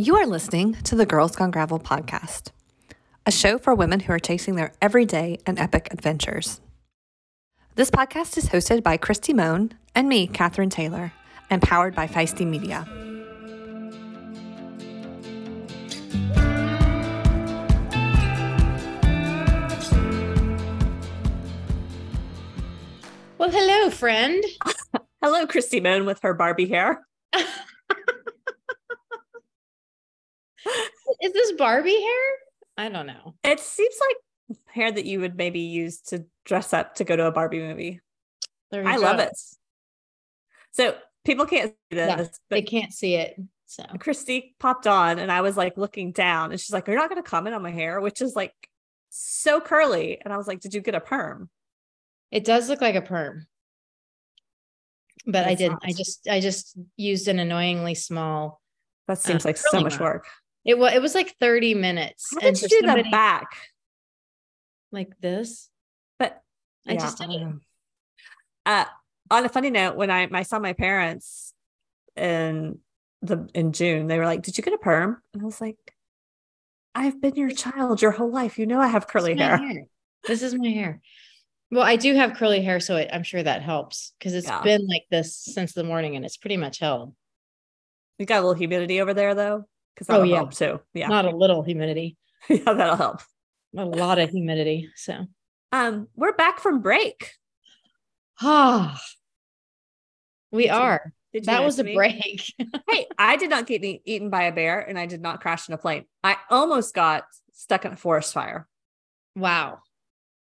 You are listening to the Girls Gone Gravel podcast, a show for women who are chasing their everyday and epic adventures. This podcast is hosted by Christy Moan and me, Katherine Taylor, and powered by Feisty Media. Well, hello, friend. Hello, Christy Moan with her Barbie hair. Is this Barbie hair? I don't know. It seems like hair that you would maybe use to dress up to go to a Barbie movie. I go. love it. So people can't see this. Yeah, they can't see it. So Christy popped on and I was like looking down and she's like, You're not going to comment on my hair, which is like so curly. And I was like, Did you get a perm? It does look like a perm. But it's I didn't. Not. I just I just used an annoyingly small. That seems uh, like so much work. It was it was like 30 minutes. How did you do somebody, the back? Like this. But I yeah, just did it. Uh on a funny note, when I, I saw my parents in the in June, they were like, Did you get a perm? And I was like, I've been your child your whole life. You know I have curly hair. hair. This is my hair. Well, I do have curly hair, so it, I'm sure that helps because it's yeah. been like this since the morning and it's pretty much held. You got a little humidity over there though? Because oh yeah, too. Yeah, not a little humidity. yeah, that'll help. A lot of humidity. So, um, we're back from break. Ah, we did are. You, that was a me? break. hey, I did not get eaten by a bear, and I did not crash in a plane. I almost got stuck in a forest fire. Wow.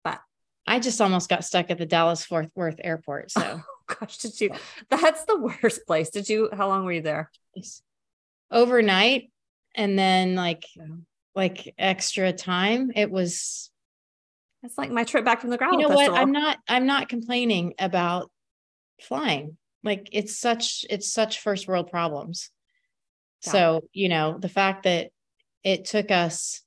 But I just almost got stuck at the Dallas Fort Worth airport. So, oh, gosh, did you? That's the worst place. Did you? How long were you there? Overnight, and then like yeah. like extra time. It was. It's like my trip back from the ground. You know festival. what? I'm not. I'm not complaining about flying. Like it's such. It's such first world problems. Yeah. So you know the fact that it took us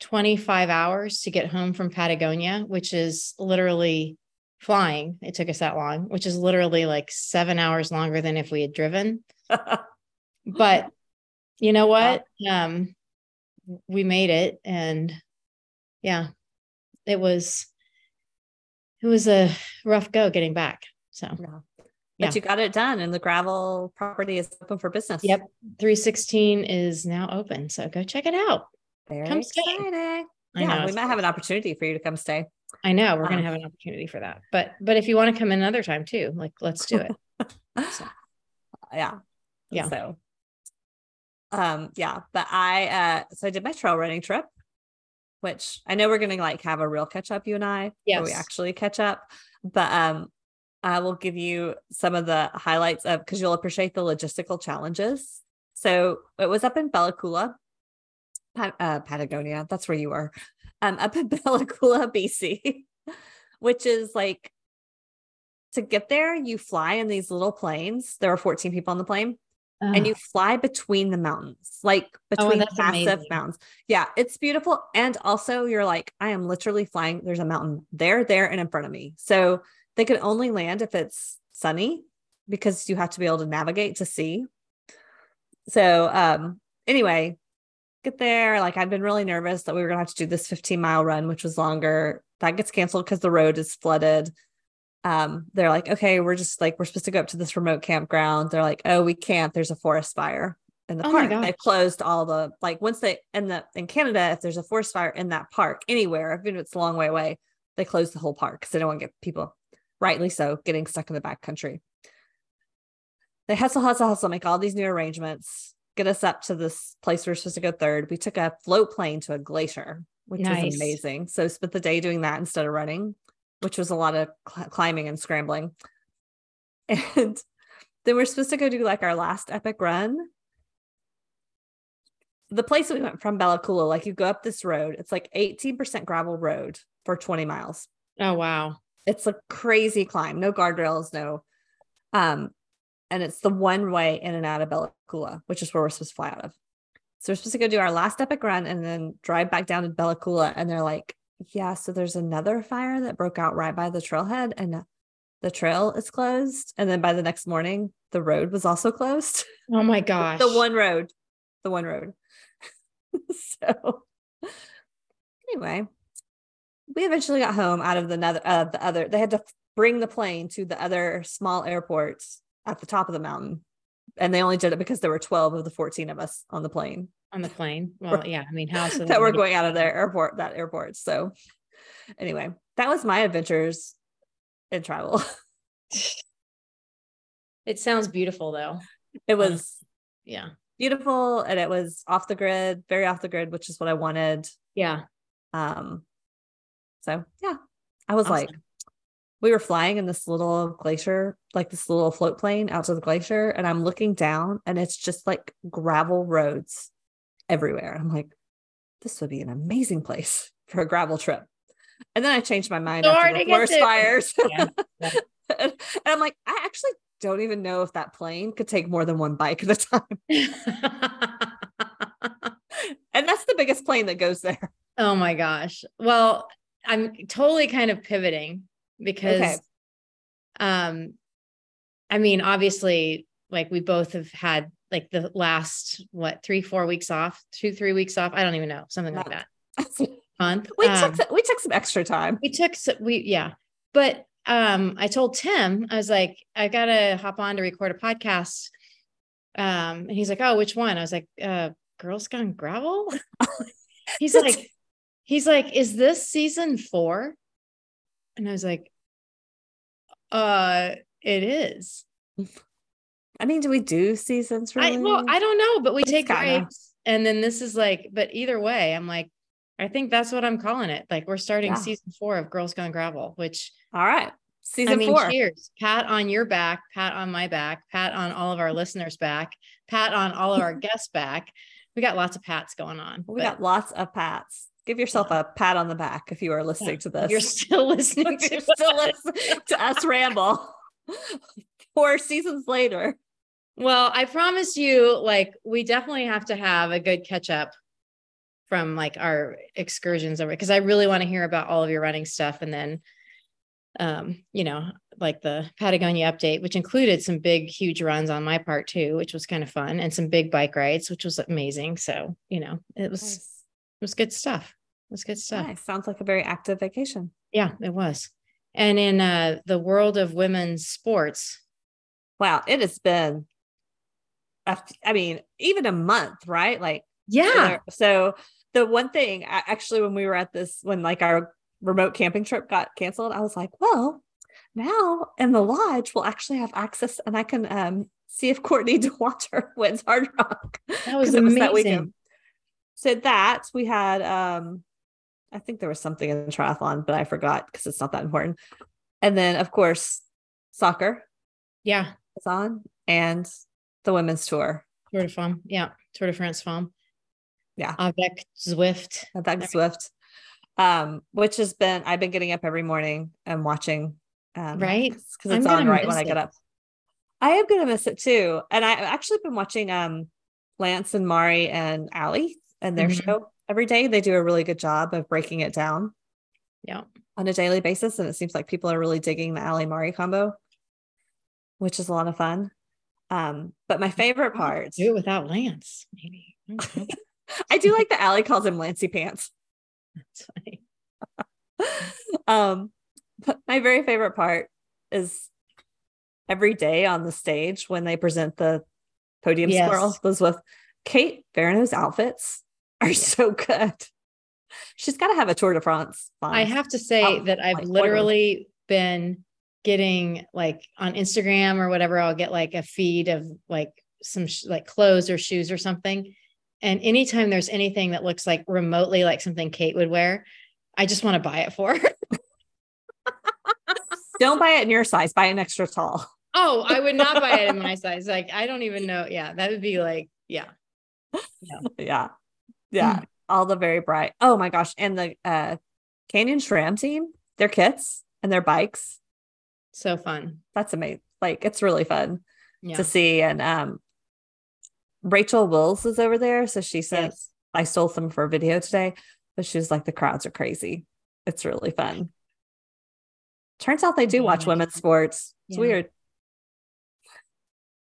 25 hours to get home from Patagonia, which is literally flying. It took us that long, which is literally like seven hours longer than if we had driven. but you know what? Um, we made it and yeah, it was it was a rough go getting back. So yeah. But yeah. you got it done and the gravel property is open for business. Yep. 316 is now open. So go check it out. Very come exciting. Stay. Yeah, know, we might have an opportunity for you to come stay. I know we're um, gonna have an opportunity for that. But but if you want to come in another time too, like let's do it. so. Yeah. Yeah. So um yeah, but I uh so I did my trail running trip, which I know we're gonna like have a real catch up, you and I. Yeah. we actually catch up. But um I will give you some of the highlights of because you'll appreciate the logistical challenges. So it was up in Bella Coola, uh, Patagonia. That's where you are. Um, up in Bella Coola, BC, which is like to get there, you fly in these little planes. There are 14 people on the plane. Oh. And you fly between the mountains, like oh, between oh, massive amazing. mountains. Yeah, it's beautiful. And also, you're like, I am literally flying. There's a mountain there, there, and in front of me. So they can only land if it's sunny because you have to be able to navigate to see. So, um, anyway, get there. Like I've been really nervous that we were gonna have to do this 15 mile run, which was longer. That gets canceled because the road is flooded. Um, they're like, okay, we're just like, we're supposed to go up to this remote campground. They're like, oh, we can't. There's a forest fire in the oh park. They closed all the like once they in the in Canada, if there's a forest fire in that park anywhere, even if it's a long way away, they close the whole park because they don't want to get people, rightly so, getting stuck in the back country. They hustle, hustle, hustle, make all these new arrangements get us up to this place we are supposed to go third. We took a float plane to a glacier, which nice. was amazing. So spent the day doing that instead of running, which was a lot of cl- climbing and scrambling. And then we're supposed to go do like our last epic run. The place we went from Bella Coola, like you go up this road, it's like 18% gravel road for 20 miles. Oh wow. It's a crazy climb, no guardrails, no um and it's the one way in and out of Bella Coola, which is where we're supposed to fly out of. So we're supposed to go do our last epic run and then drive back down to Bella Coola. And they're like, yeah, so there's another fire that broke out right by the trailhead and the trail is closed. And then by the next morning, the road was also closed. Oh my gosh. the one road. the one road. so anyway, we eventually got home out of the other, uh, the other. They had to bring the plane to the other small airports at the top of the mountain, and they only did it because there were twelve of the fourteen of us on the plane. On the plane. Well, yeah. I mean, how are that were going out of their airport, that airport. So anyway, that was my adventures in travel. It sounds beautiful though. It was Yeah. beautiful and it was off the grid, very off the grid, which is what I wanted. Yeah. Um, so yeah, I was like, we were flying in this little glacier, like this little float plane out to the glacier, and I'm looking down and it's just like gravel roads everywhere. I'm like, this would be an amazing place for a gravel trip. And then I changed my mind So after the to forest to. fires. Yeah, yeah. and I'm like, I actually don't even know if that plane could take more than one bike at a time. And that's the biggest plane that goes there. oh my gosh. Well, I'm totally kind of pivoting because Okay. um I mean, obviously, like we both have had like the last what three, four weeks off, two, three weeks off. I don't even know, something like that. Month. we Um, took some, we took some extra time. we took s- we yeah but um i told tim i was like i gotta hop on to record a podcast um and he's like oh which one i was like uh girls gone gravel he's like he's like is this season four and i was like uh it is I mean, do we do seasons really? i well i don't know but we It's take breaks and then this is like but either way i'm like i think that's what i'm calling it like we're starting Yeah. season four of girls gone gravel which All right. Season I mean, four. cheers. Pat on your back, pat on my back, pat on all of our listeners' back, pat on all of our guests' back. We got lots of pats going on. We but got lots of pats. Give yourself a pat on the back if you are listening to this. You're still listening to you're still listening to us ramble four seasons later. Well, I promise you, like, we definitely have to have a good catch up from like our excursions over because I really want to hear about all of your running stuff and then um, you know, like the Patagonia update, which included some big, huge runs on my part too, which was kind of fun, and some big bike rides, which was amazing. So, you know, it was Nice. it was good stuff. It was good stuff. Nice. Sounds like a very active vacation. Yeah, it was. And in uh the world of women's sports, Wow. It has been, a I mean, even a month, right? Like, yeah, so the one thing, a- actually, when we were at this, when like our remote camping trip got canceled, I was like, well, now in the lodge, we'll actually have access and I can um see if Courtney Dauwalter wins Hard Rock. that was it was amazing. that weekend. So that we had um I think there was something in the triathlon, but I forgot because it's not that important. And then of course soccer yeah, is on and the women's tour. Tour de Femme. Yeah, Tour de France Femme. Yeah. Avec Zwift. Doug Swift. Um, which has been I've been getting up every morning and watching um Right? because it's on right when I get up. I am gonna miss it too. And I've actually been watching um Lance and Mari and Allie and their Mhm. show every day. They do a really good job of breaking it down Yeah. on a daily basis. And it seems like people are really digging the Allie Mari combo, which is a lot of fun. Um, but my favorite part, Do it without Lance, maybe. I do like that Allie calls him Lancy Pants. That's funny. um, but my very favorite part is every day on the stage when they present the podium Yes. squirrel. Those with Kate Veronneau's outfits are so good. She's got to have a Tour de France. I have to say Um, that I've like, literally been getting like on Instagram or whatever, I'll get like a feed of like some sh- like clothes or shoes or something. And anytime there's anything that looks like remotely like something Kate would wear, I just want to buy it for her. Don't buy it in your size. Buy an extra tall. oh, I would not buy it in my size. Like, I don't even know. Yeah, that would be like, yeah. Yeah, yeah. All the very bright. Oh my gosh! And the uh, Canyon SRAM team, their kits and their bikes. So fun. That's amazing. Like it's really fun. Yeah. to see. And um Rachel Wills is over there. So she says, Yes. I stole some for a video today, but she was like, the crowds are crazy. It's really fun. Turns out they do watch women's sports. It's Yeah. weird.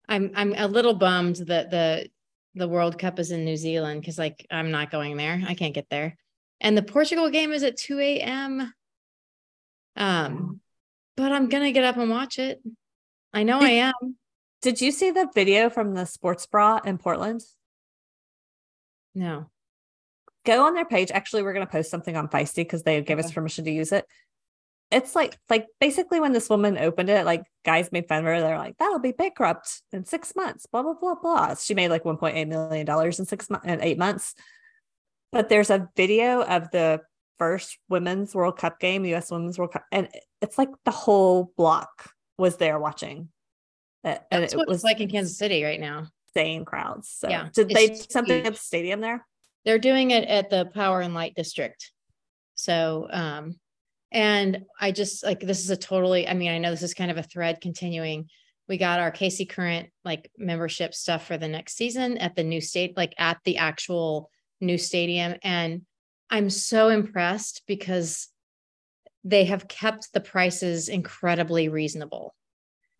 I'm I'm a little bummed that the the World Cup is in New Zealand because like I'm not going there. I can't get there. And the Portugal game is at 2 a.m. Um, but I'm gonna get up and watch it. I know I am. Did you see the video from the sports bra in Portland? No. Go on their page. Actually, we're gonna post something on Feisty because they gave us permission to use it. It's like like basically when this woman opened it, like guys made fun of her. They're like, that'll be bankrupt in six months, blah, blah, blah, blah. She made like $1.8 million in six months and eight months. But there's a video of the first women's World Cup game, the US Women's World Cup, and it's like the whole block was there watching. It- And That's it what was it's like in Kansas City right now. insane crowds. So Yeah, did they do something huge. at the stadium there? They're doing it at the Power and Light District. So, um, and I just like this is a totally, I mean, I know this is kind of a thread continuing. We got our KC Current like membership stuff for the next season at the new state, like at the actual new stadium. And I'm so impressed because they have kept the prices incredibly reasonable.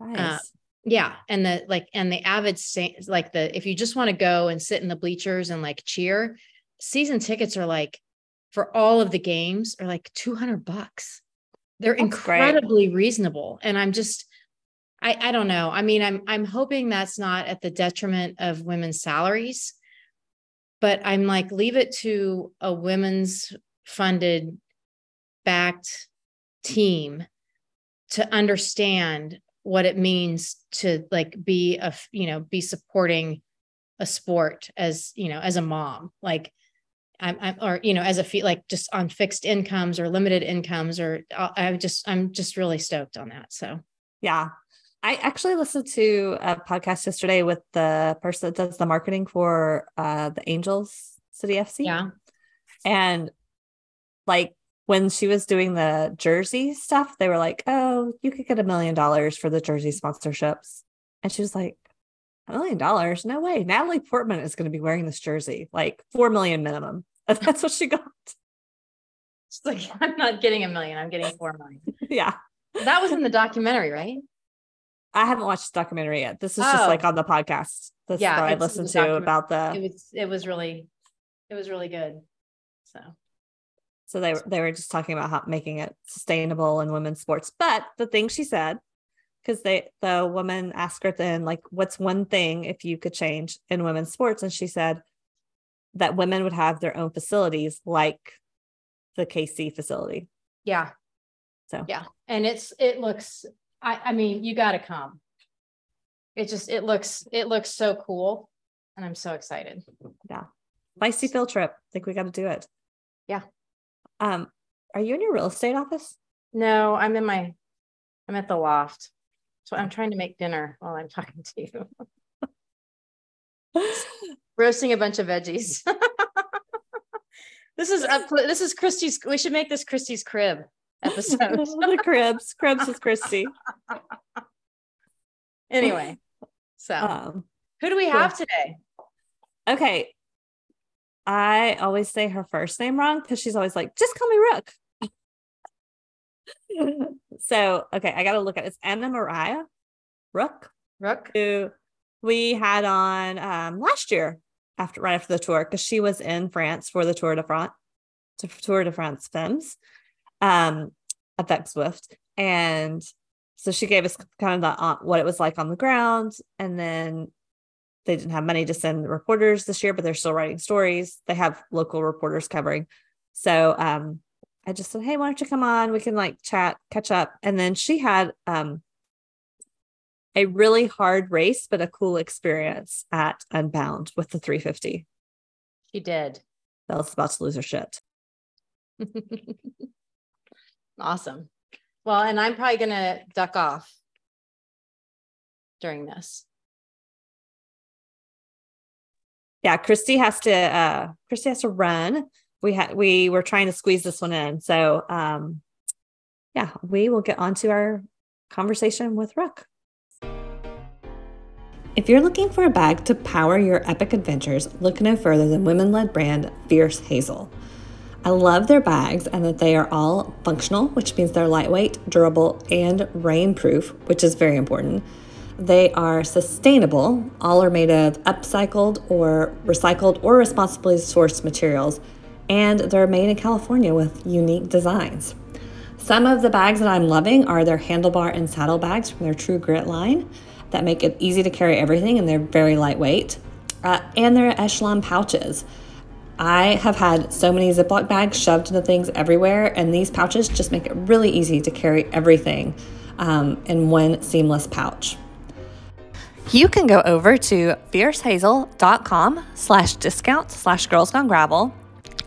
Uh, nice. Yeah, and the like, and the avid like the if you just want to go and sit in the bleachers and like cheer, season tickets are like for all of the games are like two hundred bucks. They're That's great. incredibly reasonable, and I'm just, I I don't know. I mean, I'm I'm hoping that's not at the detriment of women's salaries, but I'm like, leave it to a women's funded, backed team to understand what it means to like be a you know be supporting a sport as you know as a mom like I'm, I'm or you know as a fee like just on fixed incomes or limited incomes or uh, I- I'm just I'm just really stoked on that so Yeah. I actually listened to a podcast yesterday with the person that does the marketing for uh the Angels City FC. yeah And like when she was doing the jersey stuff, they were like, Oh, you could get a million dollars for the jersey sponsorships. And she was like, A million dollars? No way. Natalie Portman is going to be wearing this jersey, like four million minimum. That's what she got. She's like I'm not getting a million I'm getting four million yeah. that was in the documentary right I haven't watched the documentary yet. This is just Oh. like on the podcast. That's Yeah, what I listened to about the it was it was really it was really good so So they were they were just talking about how making it sustainable in women's sports. But the thing she said, because they the woman asked her then, like, what's one thing if you could change in women's sports? And she said that women would have their own facilities like the KC facility. yeah So Yeah. And it's, it looks, I, I mean, you gotta come. It just, it looks, it looks so cool. And I'm so excited. Yeah. Feisty field trip. think we got to do it. Yeah. Um, are you in your real estate office? No, I'm in my, I'm at the loft. So I'm trying to make dinner while I'm talking to you. Roasting a bunch of veggies. This is up, this is Christie's, we should make this Christie's crib episode. the cribs, cribs with Christy. Anyway, so Um, who do we have today? Okay. I always say her first name wrong because she's always like, just call me Rook. so, okay, I got to look at it. It's Anne-Marije Rook, Rook? who we had on um, last year after right after the tour because she was in France for the Tour de France, to Tour de France Femmes, um, at avec Zwift, and so she gave us kind of the uh, what it was like on the ground, and then they didn't have money to send reporters this year, but they're still writing stories. They have local reporters covering. So um, I just said, Hey, why don't you come on? We can like chat, catch up. And then she had um, a really hard race, but a cool experience at Unbound with the 350. She did. Belle's about to lose her shit. Awesome. Well, and I'm probably gonna duck off during this. Yeah, Christy has to uh Christy has to run. We had we were trying to squeeze this one in. So um yeah, we will get on to our conversation with Rook. If you're looking for a bag to power your epic adventures, look no further than women led brand Fierce Hazel. I love their bags and that they are all functional, which means they're lightweight, durable, and rainproof, which is very important. They are sustainable. All are made of upcycled or recycled or responsibly sourced materials, and they're made in California with unique designs. Some of the bags that I'm loving are their handlebar and saddle bags from their True Grit line that make it easy to carry everything and they're very lightweight. Uh, and their Echelon pouches. I have had so many Ziploc bags shoved into things everywhere, and these pouches just make it really easy to carry everything um, in one seamless pouch. You can go over to fiercehazel.com slash discount slash girls gone gravel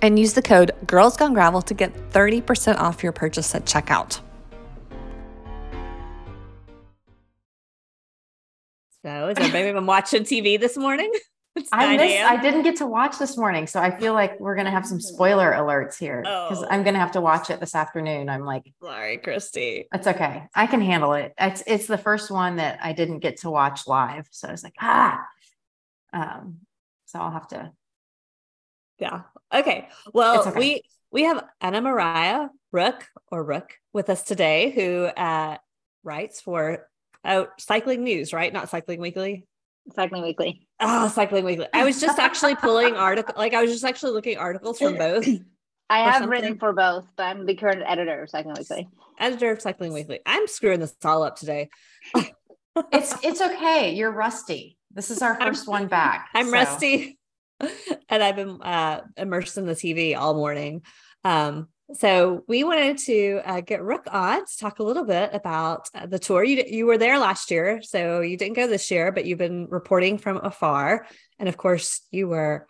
and use the code girls gone gravel to get 30% off your purchase at checkout. So, is everybody been watching TV this morning? I missed, I didn't get to watch this morning, so I feel like we're gonna have some spoiler alerts here because oh. I'm gonna have to watch it this afternoon. I'm like, sorry, Christy. It's okay. I can handle it. It's it's the first one that I didn't get to watch live, so I was like, ah. Um, so I'll have to. Yeah. Okay. Well, okay. we we have Anne-Marije Rook or Rook with us today, who uh, writes for oh, Cycling News, right? Not Cycling Weekly. Cycling Weekly. Oh, Cycling Weekly. I was just actually pulling article like I was just actually looking articles from both. I have something. written for both, but I'm the current editor of Cycling Weekly. Editor of Cycling Weekly. I'm screwing this all up today. it's it's okay. You're rusty. This is our 1st one back. I'm so. rusty. and I've been uh, immersed in the TV all morning. Um, so we wanted to uh, get Rook on to talk a little bit about uh, the tour. You you were there last year, so you didn't go this year, but you've been reporting from afar, and of course you were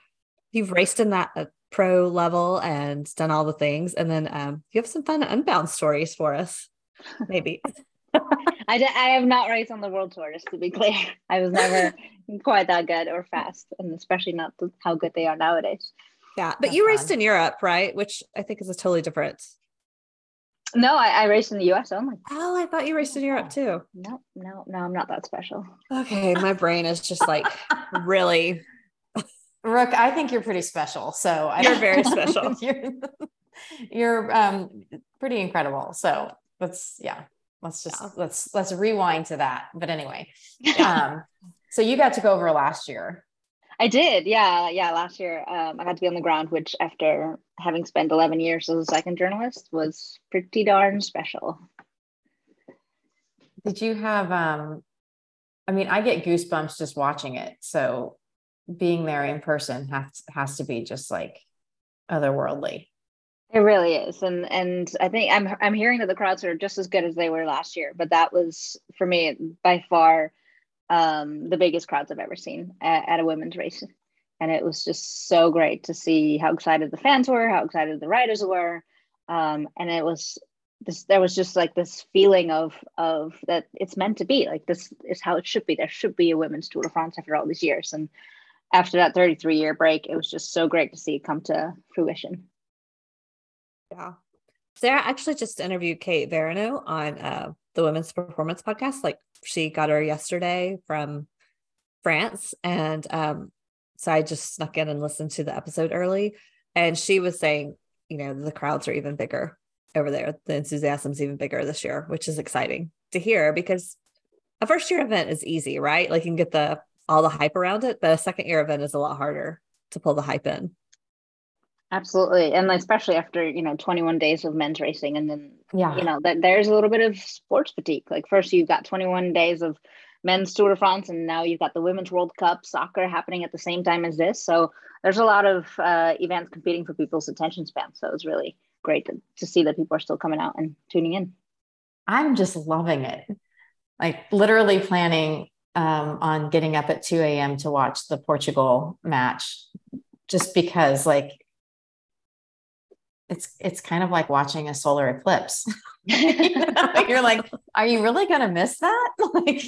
you've raced in that uh, pro level and done all the things, and then um, you have some fun unbound stories for us, maybe. I, d- I have not raced on the world tour, just to be clear. I was never quite that good or fast, and especially not how good they are nowadays. Yeah, but you raced in Europe, right? Which I think is a totally different. No, I, I raced in the US only. Oh, I thought you raced in Europe too. No, no, no, I'm not that special. Okay, my brain is just like really. Rook, I think you're pretty special. So I you're very special. you're, you're um, pretty incredible. So let's yeah, let's just yeah. let's let's rewind to that. But anyway, um, so you got to go over last year. I did, yeah, yeah. Last year, um, I got to be on the ground, which after having spent 11 years as a second journalist was pretty darn special. Did you have, um, I mean, I get goosebumps just watching it. So being there in person has, has to be just like otherworldly. It really is, and and I think I'm I'm hearing that the crowds are just as good as they were last year. But that was for me by far um, the biggest crowds I've ever seen at, at, a women's race. And it was just so great to see how excited the fans were, how excited the riders were. Um, and it was this, there was just like this feeling of, of that it's meant to be like this is how it should be. There should be a women's Tour de France after all these years. And after that 33 year break, it was just so great to see it come to fruition. Yeah. Sarah actually just interviewed Kate Veronneau on uh, the Women's Performance podcast. Like she got her yesterday from France. And um, so I just snuck in and listened to the episode early. And she was saying, you know, the crowds are even bigger over there. The enthusiasm's even bigger this year, which is exciting to hear because a first year event is easy, right? Like you can get the all the hype around it, but a second year event is a lot harder to pull the hype in. Absolutely. And especially after, you know, 21 days of men's racing and then, yeah, you know, that there's a little bit of sports fatigue. Like first you've got 21 days of men's Tour de France and now you've got the Women's World Cup soccer happening at the same time as this. So there's a lot of uh, events competing for people's attention span. So it's really great to, to see that people are still coming out and tuning in. I'm just loving it. Like literally planning um, on getting up at 2 a.m. to watch the Portugal match just because like it's it's kind of like watching a solar eclipse. you know, you're like, are you really gonna miss that? like,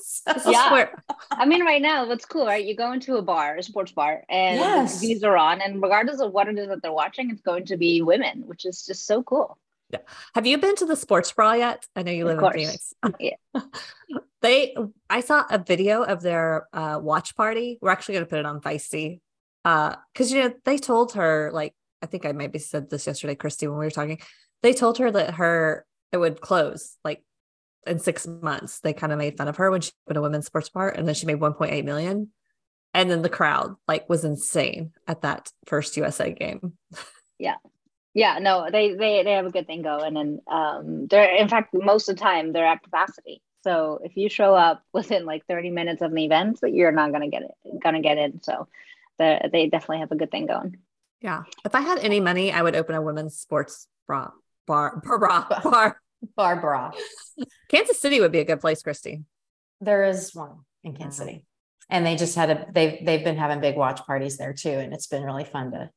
so yeah. I mean, right now, what's cool, right? You go into a bar, a sports bar, and yes. these are on, and regardless of what it is that they're watching, it's going to be women, which is just so cool. Yeah. Have you been to the sports bra yet? I know you live in Phoenix. yeah. they, I saw a video of their uh, watch party. We're actually going to put it on Feisty because uh, you know they told her like I think I maybe said this yesterday, Christy, when we were talking. They told her that her it would close like in six months, they kind of made fun of her when she opened a women's sports bar and then she made 1.8 million. And then the crowd like was insane at that first USA game. Yeah. Yeah, no, they they they have a good thing going, and um, they're in fact most of the time they're at capacity. So if you show up within like 30 minutes of an event, you're not gonna get it, gonna get in. So they definitely have a good thing going. Yeah, if I had any money, I would open a women's sports bra bar bar bar. bar. Bar bra. Kansas City would be a good place, Christy. There is one in Kansas City, and they just had a they've they've been having big watch parties there too, and it's been really fun to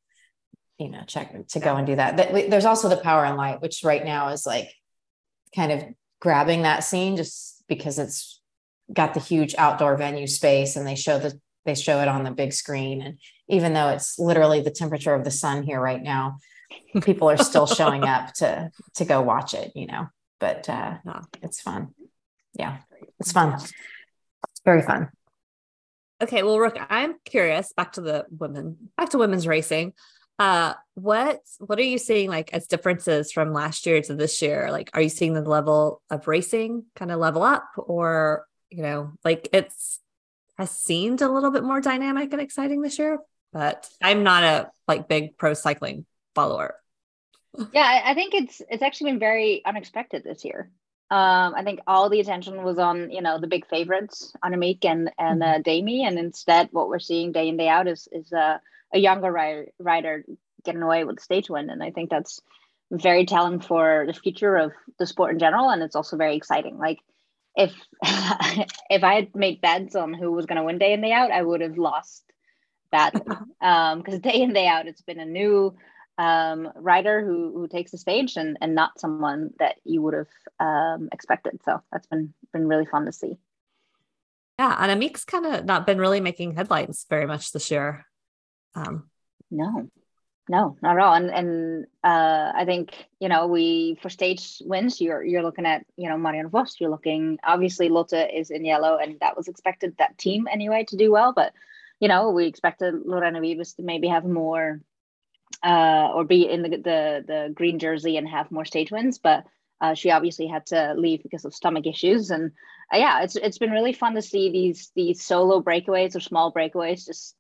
you know check to go and do that. There's also the Power and Light, which right now is like kind of grabbing that scene just because it's got the huge outdoor venue space and they show the they show it on the big screen. And even though it's literally the temperature of the sun here right now people are still showing up to to go watch it you know? But uh it's fun. Yeah it's fun. It's very fun. Okay well Rook, i'm curious back to the women back to women's racing. Uh what what are you seeing like as differences from last year to this year? Like are you seeing the level of racing kind of level up or you know like it's has seemed a little bit more dynamic and exciting this year but i'm not a like big pro cycling follower yeah I, think it's it's actually been very unexpected this year um, I think all the attention was on, you know, the big favorites, Annemiek and and mm-hmm. uh, Demi, and instead, what we're seeing day in day out is is uh, a younger rider, rider getting away with the stage win. And I think that's very telling for the future of the sport in general. And it's also very exciting. Like if if I had made bets on who was going to win day in day out, I would have lost badly. um, because day in day out, it's been a new um, rider who who takes the stage and and not someone that you would have um, expected. So that's been been really fun to see. Yeah, Annemiek's kind of not been really making headlines very much this year. Um, no, no, not at all. And and uh, I think you know we for stage wins, you're you're looking at you know Marianne Vos. You're looking obviously Lotte is in yellow, and that was expected that team anyway to do well. But you know we expected Lorena Wiebes to maybe have more uh, or be in the, the the green jersey and have more stage wins, but. Uh, she obviously had to leave because of stomach issues, and uh, yeah, it's it's been really fun to see these these solo breakaways or small breakaways just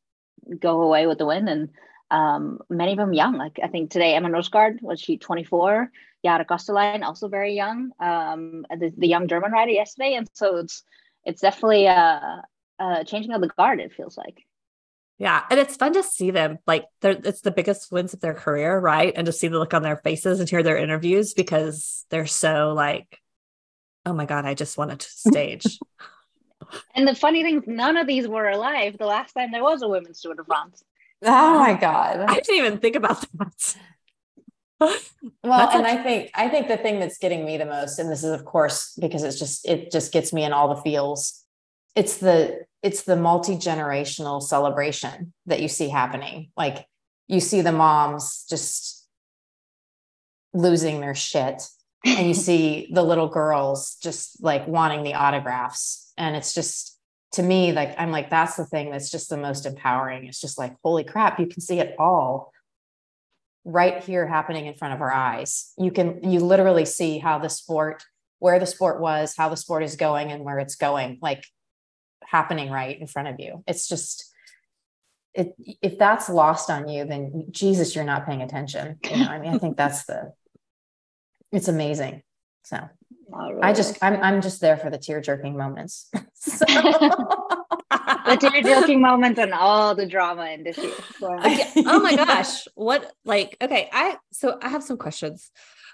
go away with the win. And um, many of them young. Like I think today, Emma Norsgaard was she 24. Yara Kastelein, also very young. Um, the, the young German rider yesterday, and so it's it's definitely a, a changing of the guard. It feels like. Yeah, and it's fun to see them like they're it's the biggest wins of their career, right? And to see the look on their faces and hear their interviews because they're so like, oh my god, I just wanted to stage. And the funny thing, none of these were alive the last time there was a women's Tour de France. Oh my um, God. I didn't even think about that. well, that's and a- I think I think the thing that's getting me the most, and this is of course because it's just it just gets me in all the feels. It's the it's the multi-generational celebration that you see happening. Like you see the moms just losing their shit and you see the little girls just like wanting the autographs. And it's just to me like i'm like that's the thing that's just the most empowering. It's just like holy crap you can see it all right here happening in front of our eyes. You can you literally see how the sport where the sport was how the sport is going and where it's going. Like happening right in front of you it's just it, if that's lost on you then jesus you're not paying attention you know i mean i think that's the it's amazing so Really. I just I'm I'm just there for the tear jerking moments. the tear jerking moments and all the drama in this year. oh my gosh. What like okay, I so I have some questions.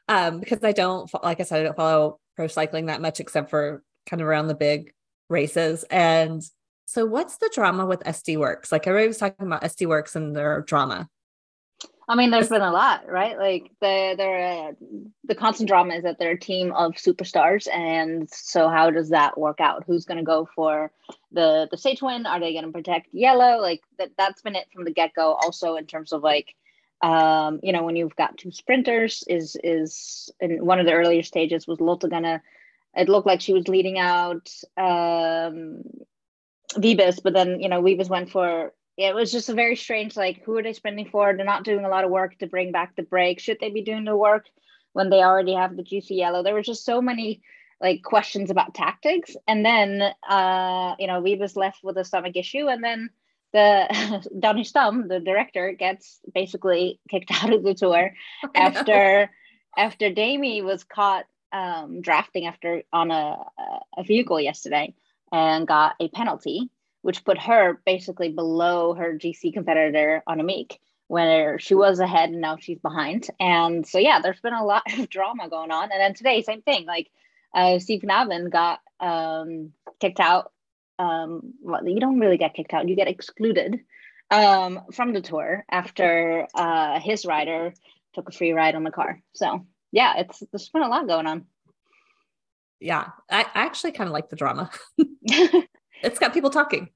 Um, because I don't like I said, I don't follow pro cycling that much except for kind of around the big races. And so what's the drama with SD Worx? Like everybody was talking about SD Worx and their drama. I mean, there's been a lot, right? Like the the the constant drama is that they're a team of superstars, and so how does that work out? Who's going to go for the the stage win? Are they going to protect yellow? Like that that's been it from the get go. Also, in terms of like, um, you know, when you've got two sprinters, is is in one of the earlier stages was Lotte gonna? It looked like she was leading out um Wiebes, but then you know Wiebes went for it was just a very strange like who are they spending for? They're not doing a lot of work to bring back the break. Should they be doing the work when they already have the juicy yellow? There were just so many like questions about tactics, and then uh, you know was left with a stomach issue, and then the Danny Stam, the director, gets basically kicked out of the tour after after Demi was caught um, drafting after on a, a vehicle yesterday and got a penalty, which put her basically below her GC competitor Annemiek, where she was ahead and now she's behind. And so yeah, there's been a lot of drama going on. And then today, same thing. Like uh, Steve Navin got um, kicked out. Um, well, you don't really get kicked out; you get excluded um, from the tour after uh, his rider took a free ride on the car. So yeah, it's there's been a lot going on. Yeah, I, I actually kind of like the drama. it's got people talking.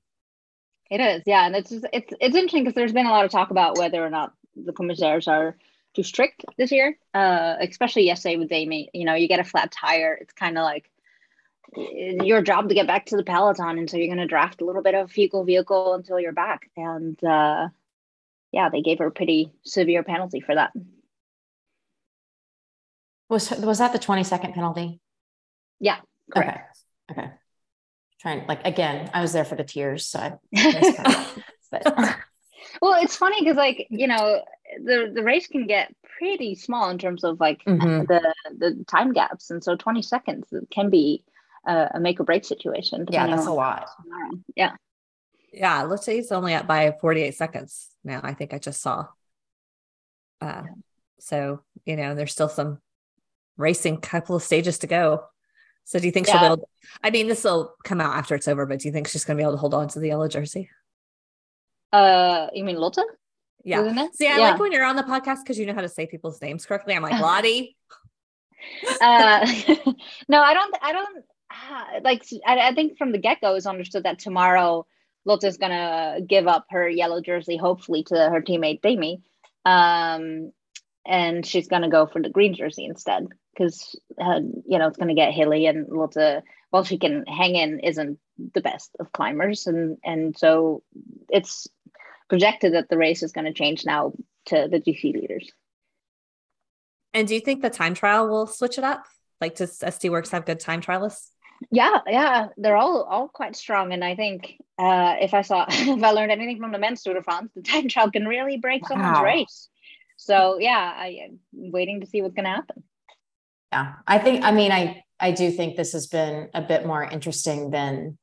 It is, yeah, and it's just, it's it's interesting because there's been a lot of talk about whether or not the commissaires are too strict this year, uh, especially yesterday with Demi. You know, you get a flat tire, it's kind of like your job to get back to the peloton, and so you're going to draft a little bit of a vehicle vehicle until you're back. And uh, yeah, they gave her a pretty severe penalty for that. Was was that the 20 second penalty? Yeah. Correct. Okay. Okay. Trying like again, I was there for the tears, so I but well, it's funny because like, you know, the the race can get pretty small in terms of like mm-hmm. the the time gaps. And so 20 seconds can be a, a make or break situation. Yeah, that's a lot. Yeah. Yeah, let's say it's only up by 48 seconds now. I think I just saw. Uh, so you know, there's still some racing a couple of stages to go. So do you think yeah. she'll be able to, I mean, this will come out after it's over, but do you think she's going to be able to hold on to the yellow jersey? Uh, you mean Lotte? Yeah. See, I yeah. like when you're on the podcast because you know how to say people's names correctly. I'm like Lottie. uh, no, I don't. I don't uh, like. I, I think from the get go, is understood that tomorrow Lotte's gonna give up her yellow jersey, hopefully to her teammate Demi, um, and she's gonna go for the green jersey instead because uh, you know it's going to get hilly and Lotte, while she can hang in, isn't the best of climbers, and and so it's projected that the race is going to change now to the GC leaders. And do you think the time trial will switch it up? Like, does SD Worx have good time trialists? Yeah, yeah, they're all all quite strong, and I think uh, if I saw if I learned anything from the men's Tour de France, the time trial can really break wow. someone's race. So yeah, I, am waiting to see what's going to happen. Yeah, I think. I mean, I I do think this has been a bit more interesting than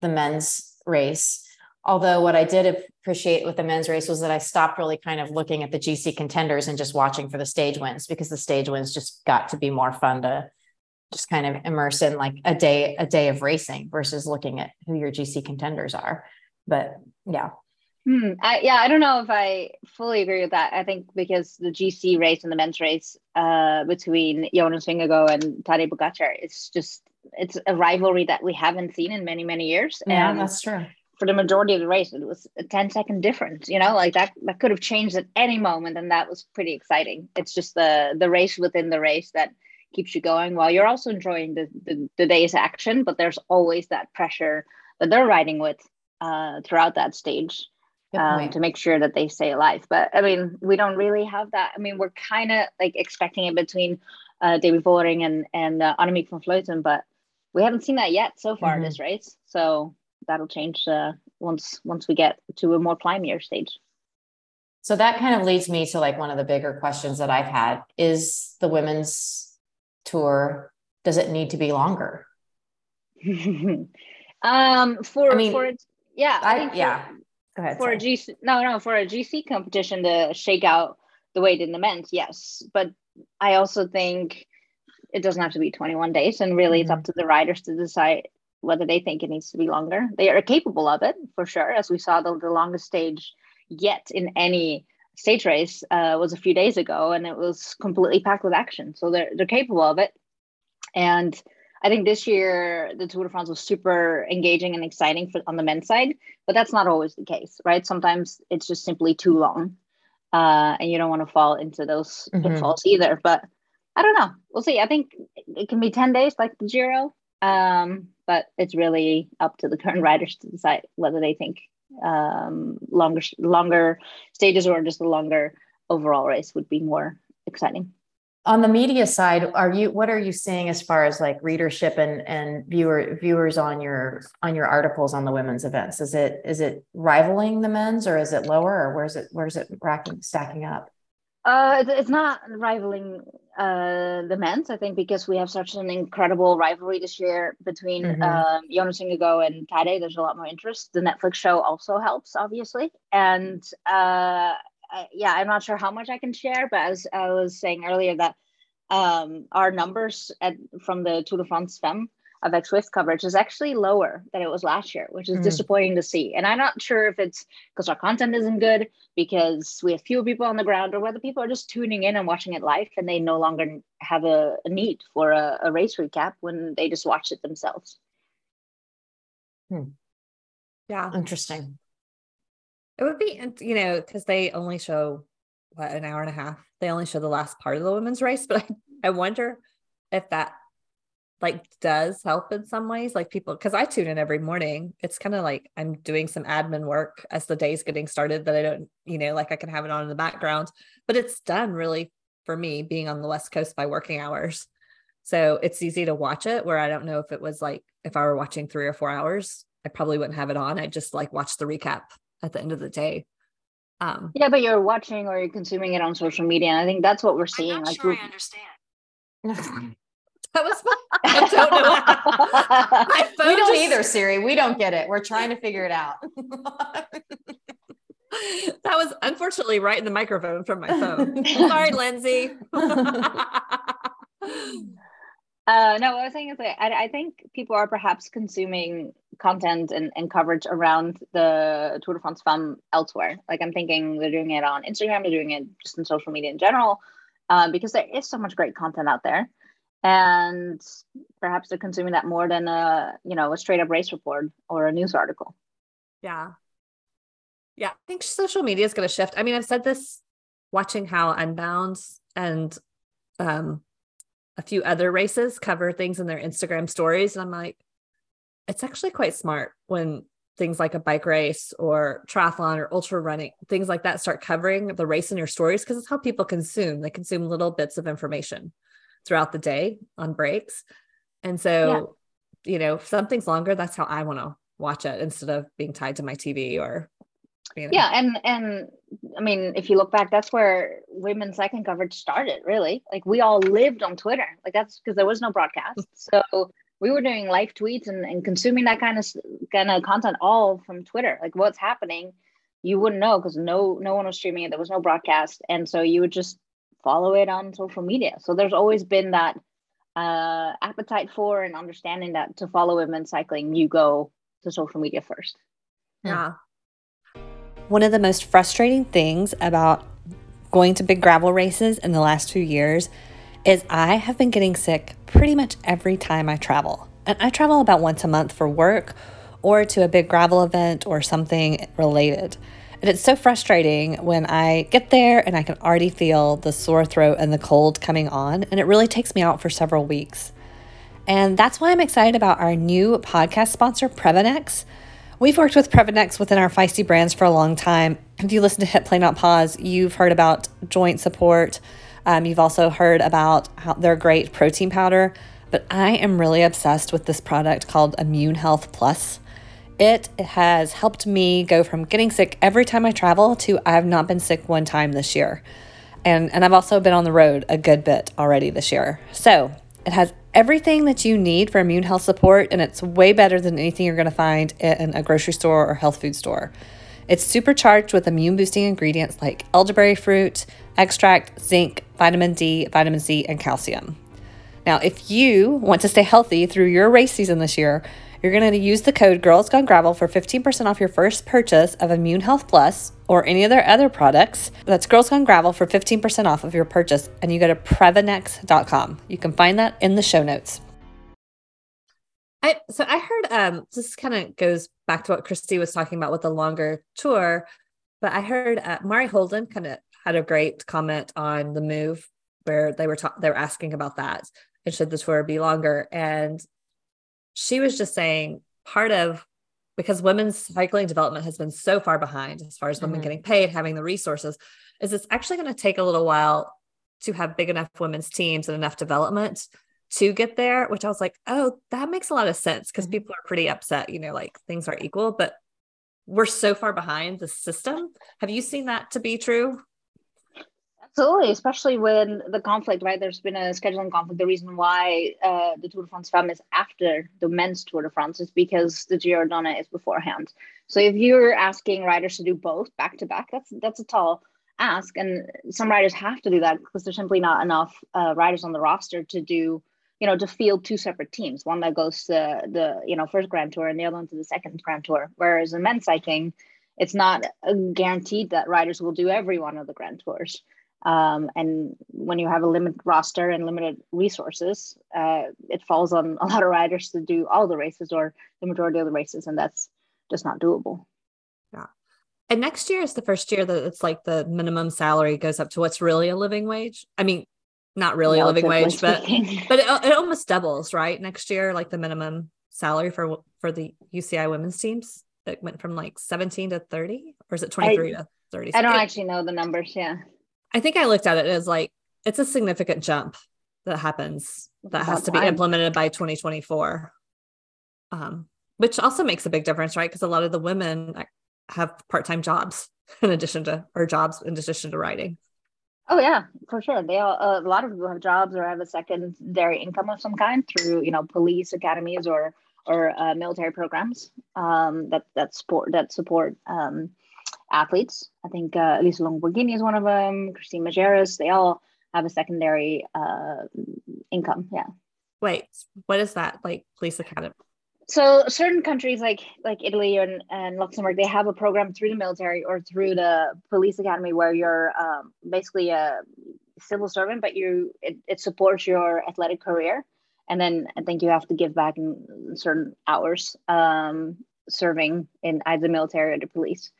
the men's race. Although what I did appreciate with the men's race was that I stopped really kind of looking at the GC contenders and just watching for the stage wins because the stage wins just got to be more fun to just kind of immerse in like a day a day of racing versus looking at who your GC contenders are. But yeah, Hmm. I, yeah, I don't know if I fully agree with that. I think because the GC race and the men's race uh, between Jonas Vingegaard and Tadej Pogacar, it's just it's a rivalry that we haven't seen in many many years. Yeah, and that's true. For the majority of the race, it was a 10 second difference. You know, like that that could have changed at any moment, and that was pretty exciting. It's just the the race within the race that keeps you going while you're also enjoying the the, the day's action. But there's always that pressure that they're riding with uh, throughout that stage um, to make sure that they stay alive. But I mean, we don't really have that. I mean, we're kind of like expecting it between uh, Demi Vollering and and uh, Annemiek van Vleuten, but we haven't seen that yet so far mm-hmm. in this race. So that'll change uh, once once we get to a more climbier stage. So that kind of leads me to like one of the bigger questions that I've had is the women's tour does it need to be longer? um for I mean, for yeah, I, I yeah. For, Go ahead. For sorry. a GC, no, no, for a GC competition to shake out the weight in the men's, yes. But I also think it doesn't have to be 21 days, and really mm-hmm. it's up mm-hmm. to the riders to decide whether they think it needs to be longer. They are capable of it for sure, as we saw the, the longest stage yet in any stage race uh, was a few days ago, and it was completely packed with action. So they're they're capable of it, and I think this year the Tour de France was super engaging and exciting for on the men's side, but that's not always the case, right? Sometimes it's just simply too long, uh, and you don't want to fall into those mm-hmm. pitfalls either. But I don't know. We'll see. I think it can be ten days, like the Giro, um, but it's really up to the current riders to decide whether they think um, longer longer stages or just a longer overall race would be more exciting. On the media side are you what are you seeing as far as like readership and and viewer viewers on your on your articles on the women's events is it is it rivaling the men's or is it lower or where's it where's it racking stacking up uh, it's not rivaling uh, the men's, I think, because we have such an incredible rivalry this year between mm-hmm. uh, Jonas Vingegaard and Tade. There's a lot more interest. The Netflix show also helps, obviously. And uh, yeah, I'm not sure how much I can share, but as I was saying earlier, that um, our numbers at, from the Tour de France Femme avec Zwift coverage is actually lower than it was last year, which is mm. disappointing to see. And I'm not sure if it's because our content isn't good, because we have fewer people on the ground, or whether people are just tuning in and watching it live and they no longer have a, a need for a, a, race recap when they just watch it themselves. Hmm. Yeah. Interesting. It would be, you know, because they only show what an hour and a half. They only show the last part of the women's race, but I, I wonder if that like does help in some ways like people because i tune in every morning. It's kind of like i'm doing some admin work as the day's getting started that i don't you know like i can have it on in the background but it's done really for me being on the west coast by working hours. So it's easy to watch it where i don't know if it was like if i were watching three or four hours i probably wouldn't have it on. I just like watch the recap at the end of the day um yeah but you're watching or you're consuming it on social media and i think that's what we're seeing like sure i understand That was I don't know. we don't just... either, Siri. We don't get it. We're trying to figure it out. that was unfortunately right in the microphone from my phone. Sorry, Lindsay. Uh, no, what I was saying is that I, I, think people are perhaps consuming content and, and coverage around the Tour de France Femme elsewhere. Like I'm thinking they're doing it on Instagram, they're doing it just in social media in general, um, because there is so much great content out there. And perhaps they're consuming that more than a you know a straight up race report or a news article. Yeah. Yeah i think social media is going to shift. I mean i've said this watching how unbound and um a few other races cover things in their instagram stories and i'm like it's actually quite smart when things like a bike race or triathlon or ultra running things like that start covering the race in your stories because it's how people consume they consume little bits of information throughout the day on breaks. And so, yeah. you know, if something's longer, that's how I want to watch it instead of being tied to my TV or you know. Yeah, and and I mean, if you look back, that's where women's cycling coverage started, really. Like we all lived on Twitter. Like that's because there was no broadcast. so we were doing live tweets and, and consuming that kind of kind of content all from Twitter. Like what's happening, you wouldn't know because no no one was streaming it. There was no broadcast, and so you would just follow it on social media. So there's always been that uh, appetite for and understanding that to follow women's cycling, you go to social media first. Yeah. One of the most frustrating things about going to big gravel races in the last few years is I have been getting sick pretty much every time I travel. And I travel about once a month for work or to a big gravel event or something related. And it's so frustrating when I get there and I can already feel the sore throat and the cold coming on. And it really takes me out for several weeks. And that's why I'm excited about our new podcast sponsor, Previnex. We've worked with Previnex within our Feisty brands for a long time. If you listen to Hit Play Not Pause, you've heard about joint support. Um, you've also heard about how their great protein powder. But I am really obsessed with this product called Immune Health Plus. It has helped me go from getting sick every time I travel to I have not been sick one time this year. And, and I've also been on the road a good bit already this year. So it has everything that you need for immune health support, and it's way better than anything you're going to find in a grocery store or health food store. It's supercharged with immune boosting ingredients like elderberry fruit, extract, zinc, vitamin D, vitamin C, and calcium. Now, if you want to stay healthy through your race season this year, you're going to use the code Girls Gone Gravel for 15% off your first purchase of Immune Health Plus or any of their other products. That's Girls Gone Gravel for 15% off of your purchase, and you go to Previnex.com. You can find that in the show notes. I so I heard um this kind of goes back to what Christy was talking about with the longer tour, but I heard uh, Mari Holden kind of had a great comment on the move where they were ta- they were asking about that and should the tour be longer and she was just saying part of because women's cycling development has been so far behind as far as women mm-hmm. getting paid, having the resources, is it's actually going to take a little while to have big enough women's teams and enough development to get there, which I was like, oh, that makes a lot of sense because Mhm. people are pretty upset, you know, like things are equal, but we're so far behind the system. Have you seen that to be true? Absolutely, especially when the conflict, right? There's been a scheduling conflict. The reason why uh, the Tour de France Femme is after the men's Tour de France is because the Giro Donne is beforehand. So if you're asking riders to do both back to back, that's that's a tall ask, and some riders have to do that because there's simply not enough uh, riders on the roster to do, you know, to field two separate teams. One that goes to the you know first Grand Tour and the other one to the second Grand Tour. Whereas in men's cycling, it's not guaranteed that riders will do every one of the Grand Tours. Um, and when you have a limited roster and limited resources, uh, it falls on a lot of riders to do all the races or the majority of the races, and that's just not doable. Yeah. And next year is the first year that it's like the minimum salary goes up to what's really a living wage. I mean, not really a living wage, but but it, it almost doubles, right? Next year, like the minimum salary for for the UCI women's teams, it went from like 17 to 30, or is it 23 to 30? I don't actually know the numbers. Yeah, I think I looked at it as like it's a significant jump that happens that has to be implemented by 2024. Um, which also makes a big difference, right? Because a lot of the women have part-time jobs in addition to or jobs in addition to writing. Oh yeah, for sure. They all, a lot of people have jobs or have a secondary income of some kind through you know police academies or or uh, military programs um, that that support that support um, athletes. I think uh, Elisa Longo Borghini is one of them. Christine Majerus. They all have a secondary uh, income. Yeah. Wait, what is that? Like police academy? So certain countries like like Italy and, and Luxembourg, they have a program through the military or through the police academy where you're um, basically a civil servant, but you it, it supports your athletic career. And then I think you have to give back in certain hours um, serving in either the military or the police.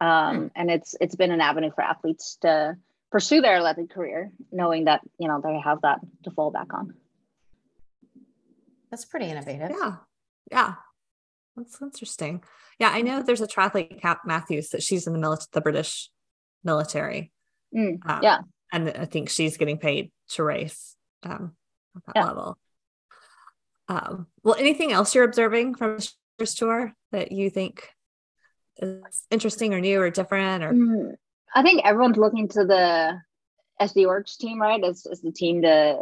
Um, And it's it's been an avenue for athletes to pursue their athletic career, knowing that you know they have that to fall back on. That's pretty innovative. Yeah. Yeah. That's interesting. Yeah, I know there's a triathlete, Kat Matthews, that she's in the military, the British military. Mm, Um, yeah. And I think she's getting paid to race um, at that Yeah. level. Um, well, anything else you're observing from the first tour that you think is interesting or new or different or Mm, I think everyone's looking to the SD Worx team, right? As, as the team to,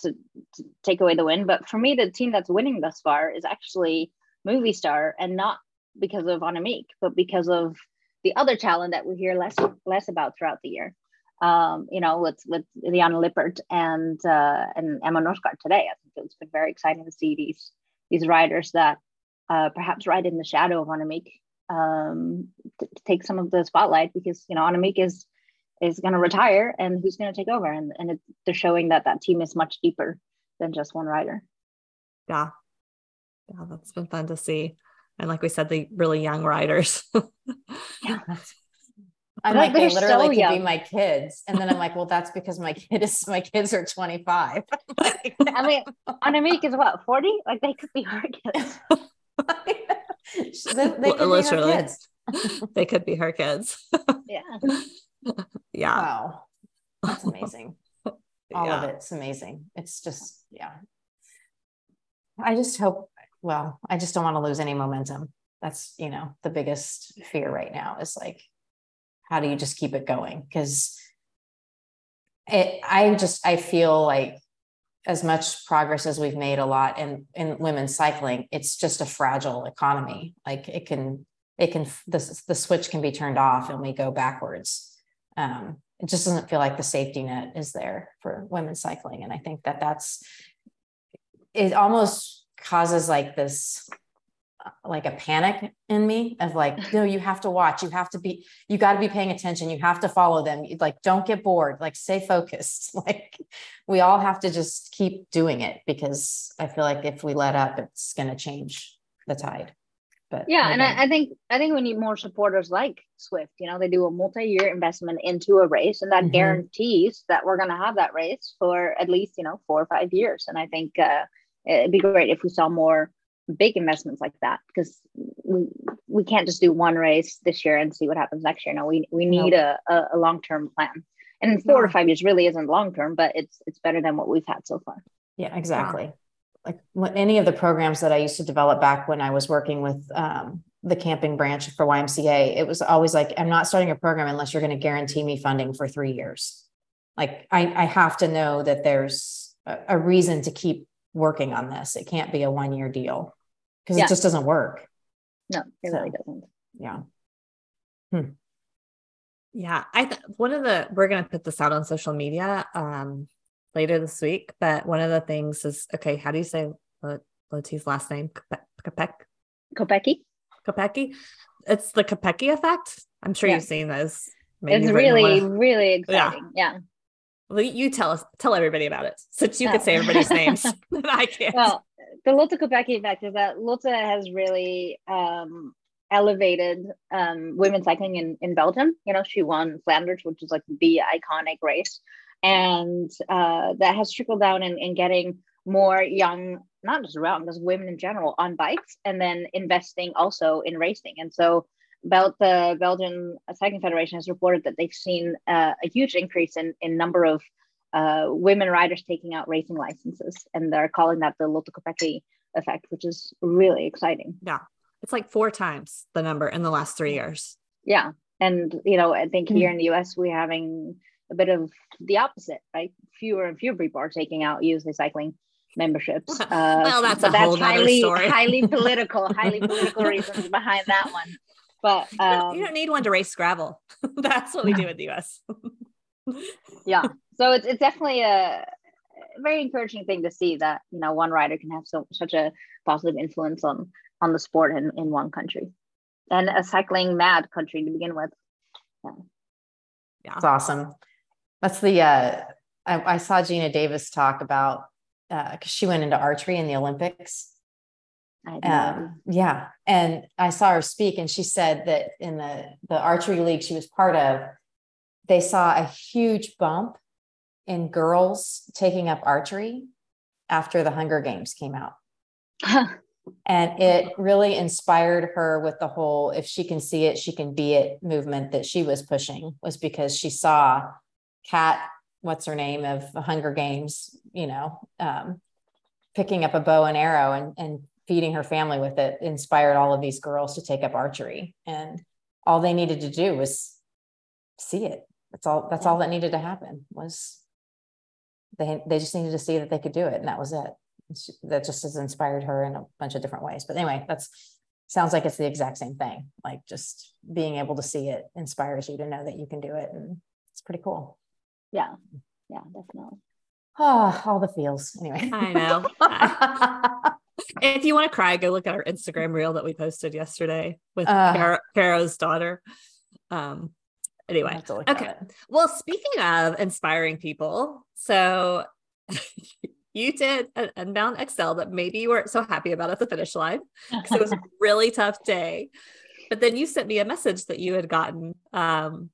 to to take away the win. But for me, the team that's winning thus far is actually Movistar, and not because of Annemiek, but because of the other talent that we hear less less about throughout the year. Um, you know, with with Liane Lippert and uh, and Emma Norsgaard today. I think it's been very exciting to see these these riders that uh, perhaps ride in the shadow of Annemiek um, to, to take some of the spotlight because you know Annemiek is is going to retire and who's going to take over and and it, they're showing that that team is much deeper than just one rider. yeah. Yeah, that's been fun to see. And like we said, the really young riders. I'm Like, like, they literally so could be my kids. And then I'm like, well, that's because my kid is my kids are 25. Like, I mean, Annemiek is what 40? Like they could be her kids. they, they could be her Literally. kids. they could be her kids. Yeah. yeah. Wow. That's amazing. All yeah. of it's amazing. It's just, yeah. I just hope, well, I just don't want to lose any momentum. That's, you know, the biggest fear right now is like, how do you just keep it going? Because it, I just, I feel like as much progress as we've made a lot in, in women's cycling, it's just a fragile economy. Like it can, it can, the, the switch can be turned off and we go backwards. Um, it just doesn't feel like the safety net is there for women's cycling. And I think that that's, it almost causes like this, like a panic in me of like, no, you have to watch, you have to be, you got to be paying attention, you have to follow them. Like, don't get bored, like stay focused. Like we all have to just keep doing it because I feel like if we let up, it's going to change the tide. But Yeah, and I, I think I think we need more supporters like Zwift. You know, they do a multi-year investment into a race, and that Mhm. guarantees that we're going to have that race for at least you know four or five years. And I think uh, it'd be great if we saw more big investments like that because we we can't just do one race this year and see what happens next year. No, we we need a, a, a long term plan. And four Yeah. to five years really isn't long term, but it's it's better than what we've had so far. Yeah, exactly. Like what, any of the programs that I used to develop back when I was working with um, the camping branch for YMCA, it was always like, I'm not starting a program unless you're going to guarantee me funding for three years. Like I, I have to know that there's a, a reason to keep working on this. It can't be a one year deal because Yeah. it just doesn't work. No, it So- really doesn't. Yeah. Yeah, I th- one of the we're gonna put this out on social media um later this week, but one of the things is okay. How do you say Lo- Loti's last name? Kope- Kopek Kopecky? Kopecki. It's the Kopecky effect. I'm sure Yeah. you've seen those. It's really, of- really Yeah. exciting. Yeah. Well, you tell us, tell everybody about it, since you Oh. could say everybody's names. and I can't. Well, the Lotte Kopecky effect is that Lotte has really um, elevated um, women's cycling in, in Belgium. You know, she won Flanders, which is like the iconic race. And uh, that has trickled down in, in getting more young, not just young, just women in general on bikes, and then investing also in racing. And so, Bel- the Belgian Cycling Federation has reported that they've seen uh, a huge increase in, in number of uh, women riders taking out racing licenses, and they're calling that the Lotte Kopecky effect, which is really exciting. Yeah, it's like four times the number in the last three years. Yeah, and you know, I think Hmm. here in the US we're having a bit of the opposite, right? Fewer and fewer people are taking out USA cycling memberships. Uh, Well, that's a whole nother highly, story. highly political, highly political reasons behind that one. But You don't- um, you don't need one to race gravel. That's what we do in the US. Yeah so it's, it's definitely a very encouraging thing to see that you know one rider can have so such a positive influence on on the sport in, in one country and a cycling mad country to begin with yeah. That's awesome. That's the uh I, I saw Geena Davis talk about uh because she went into archery in the Olympics. I had. Um, yeah. And I saw her speak and she said that in the the archery league she was part of, they saw a huge bump in girls taking up archery after the Hunger Games came out. And it really inspired her with the whole if she can see it, she can be it movement that she was pushing, was because she saw Kat, what's her name of Hunger Games, you know, um, picking up a bow and arrow and, and feeding her family with it, inspired all of these girls to take up archery. And all they needed to do was see it. That's all that's all that needed to happen was they they just needed to see that they could do it. And that was it she- that just has inspired her in a bunch of different ways. But anyway, that's sounds like it's the exact same thing. Like just being able to see it inspires you to know that you can do it. And it's pretty cool. yeah yeah definitely Oh, all the feels. Anyway. I know. If you want to cry, go look at our Instagram reel that we posted yesterday with Uh. Caro- Caro's daughter. Um, I anyway, have okay. Well, speaking of inspiring people, so you did an Unbound XL that maybe you weren't so happy about at the finish line because it was a really tough day. But then you sent me a message that you had gotten. Um,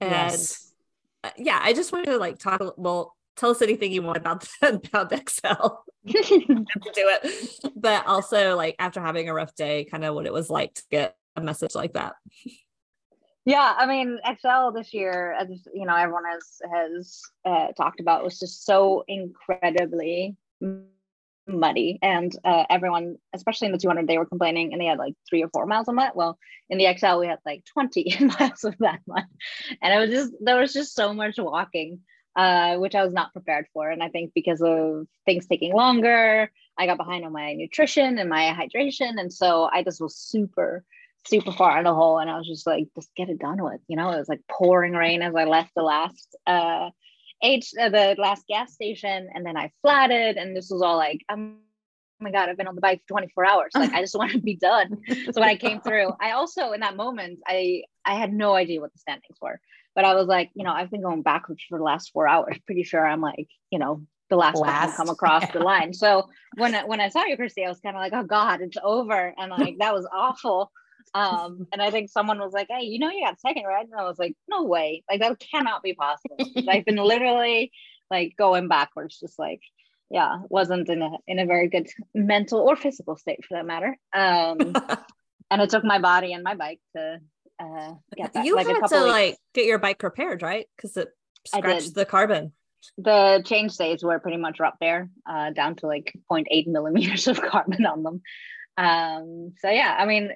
and Yes. uh, yeah, I just wanted to like talk. Well, tell us anything you want about the Unbound XL to do it, but also like after having a rough day, kind of what it was like to get a message like that. Yeah, I mean, XL this year, as you know, everyone has has uh, talked about, was just so incredibly muddy, and uh, everyone, especially in the 200, they were complaining, and they had like three or four miles of mud. Well, in the XL, we had like 20 miles of that mud, and it was just there was just so much walking, uh, which I was not prepared for, and I think because of things taking longer, I got behind on my nutrition and my hydration, and so I just was super super far in the hole and I was just like, just get it done with. You know, it was like pouring rain as I left the last uh H uh, the last gas station and then I flatted and this was all like, um, oh my god, I've been on the bike for 24 hours. Like I just want to be done. So when I came through, I also in that moment I I had no idea what the standings were. But I was like, you know, I've been going backwards for the last four hours. Pretty sure I'm like, you know, the last, one to Last. come across Yeah. the line. So when I, when I saw you, Christy, I was kind of like, oh God, it's over. And like that was awful. Um, and I think someone was like, Hey, you know you got second, right? And I was like, No way. Like that cannot be possible. I've been literally like going backwards, just like yeah, wasn't in a in a very good mental or physical state for that matter. Um, and it took my body and my bike to uh, get that. you like had to like get your bike repaired, right? Because it scratched the carbon. the chainstays were pretty much up there, uh, down to like 0.8 millimeters of carbon on them. Um, so yeah, I mean,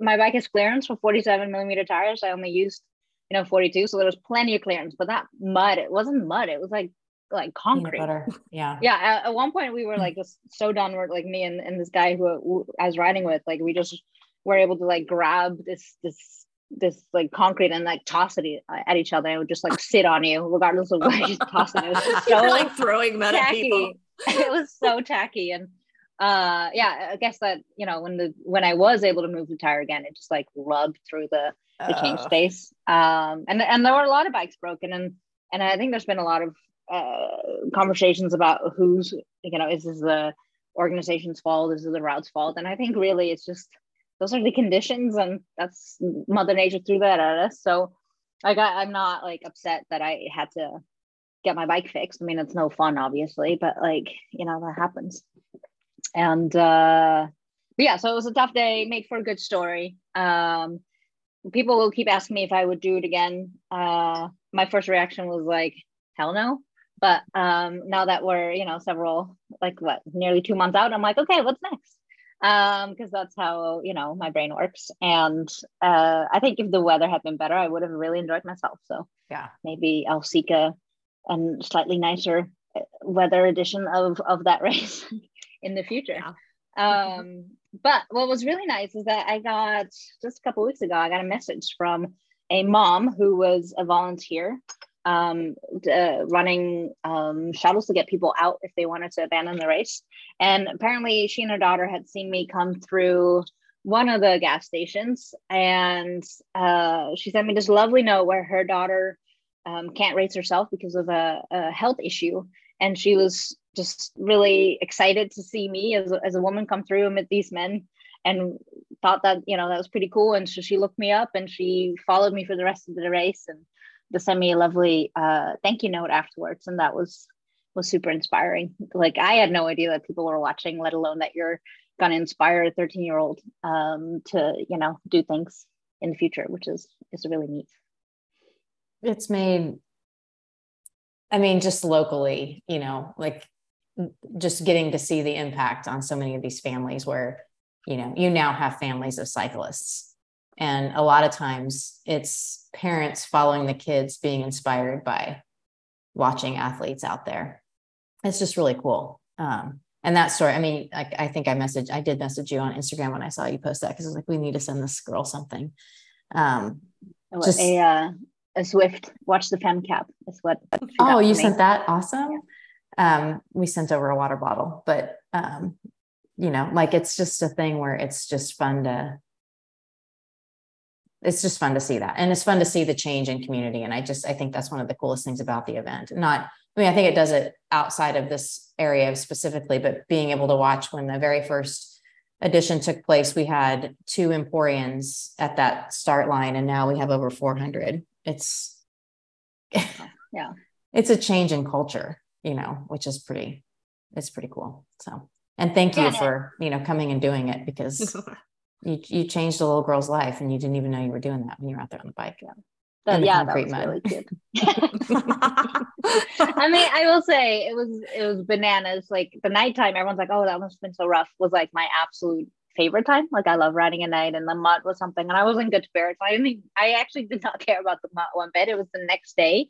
my bike has clearance for 47 millimeter tires. I only used, you know, 42, so there was plenty of clearance. But that mud, it wasn't mud; it was like like concrete. butter. Yeah. Yeah, at, at one point we were like just so done. We're like me and, and this guy who, who I was riding with, like we just were able to like grab this this this like concrete and like toss it e- at each other. It would just like sit on you regardless of where you toss it. It was just so like throwing mud at people. it was so tacky and uh yeah i guess that you know when the when i was able to move the tire again it just like rubbed through the the change Ugh. space um and and there were a lot of bikes broken and and i think there's been a lot of uh conversations about who's you know is this the organization's fault is it the route's fault and i think really it's just those are the conditions and that's mother nature threw that at us so like I, i'm not like upset that i had to get my bike fixed. I mean, it's no fun, obviously, but like, you know, that happens. And uh yeah, so it was a tough day, made for a good story. Um people will keep asking me if I would do it again. Uh my first reaction was like, hell no. But um now that we're, you know, several like what, nearly two months out, I'm like, okay, what's next? Um, because that's how, you know, my brain works. And uh I think if the weather had been better, I would have really enjoyed myself. So Yeah. maybe I'll seek a and slightly nicer uh, weather edition of of that race in the future. Um, but what was really nice is that I got just a couple weeks ago, I got a message from a mom who was a volunteer um, uh, running um, shuttles to get people out if they wanted to abandon the race. And apparently, she and her daughter had seen me come through one of the gas stations, and uh, she sent me this lovely note where her daughter um, can't race herself because of a, a health issue, and she was just really excited to see me as a, as a woman come through amid these men and thought that you know that was pretty cool. And so she looked me up and she followed me for the rest of the race and to send me a lovely uh, thank you note afterwards. And that was was super inspiring. Like i had no idea that people were watching let alone that you're to inspire a 13 year old um, to you know do things in the future which is is really neat. It's made, I mean, just locally, you know, like just getting to see the impact on so many of these families where, you know, you now have families of cyclists. And a lot of times it's parents following the kids being inspired by watching athletes out there. It's just really cool. Um, and that story, I mean, I, I think I messaged, I did message you on Instagram when I saw you post that because I was like, we need to send this girl something. Um, Just- a uh, a Zwift watch the fem cap is what Oh, you sent that? Awesome. Um, we sent over a water bottle, but um, you know, like it's just a thing where it's just fun to it's just fun to see that. And it's fun to see the change in community. And I just I think that's one of the coolest things about the event. Not I mean, I think it does it outside of this area specifically, but being able to watch when the very first edition took place, we had two Emporians at that start line, and now we have over 400. It's Yeah. it's a change in culture, you know, which is pretty, it's pretty cool. So, and thank you Yeah. for, you know, coming and doing it because you, you changed a little girl's life and you didn't even know you were doing that when you were out there on the bike. That- in yeah, that was mud. really cute. I mean, I will say it was it was bananas. Like the nighttime, everyone's like, "Oh, that must have been so rough." Was like my absolute favorite time. Like I love riding at night, and the mud was something. And I was in good spirits. I didn't. I actually did not care about the mud one bit. It was the next day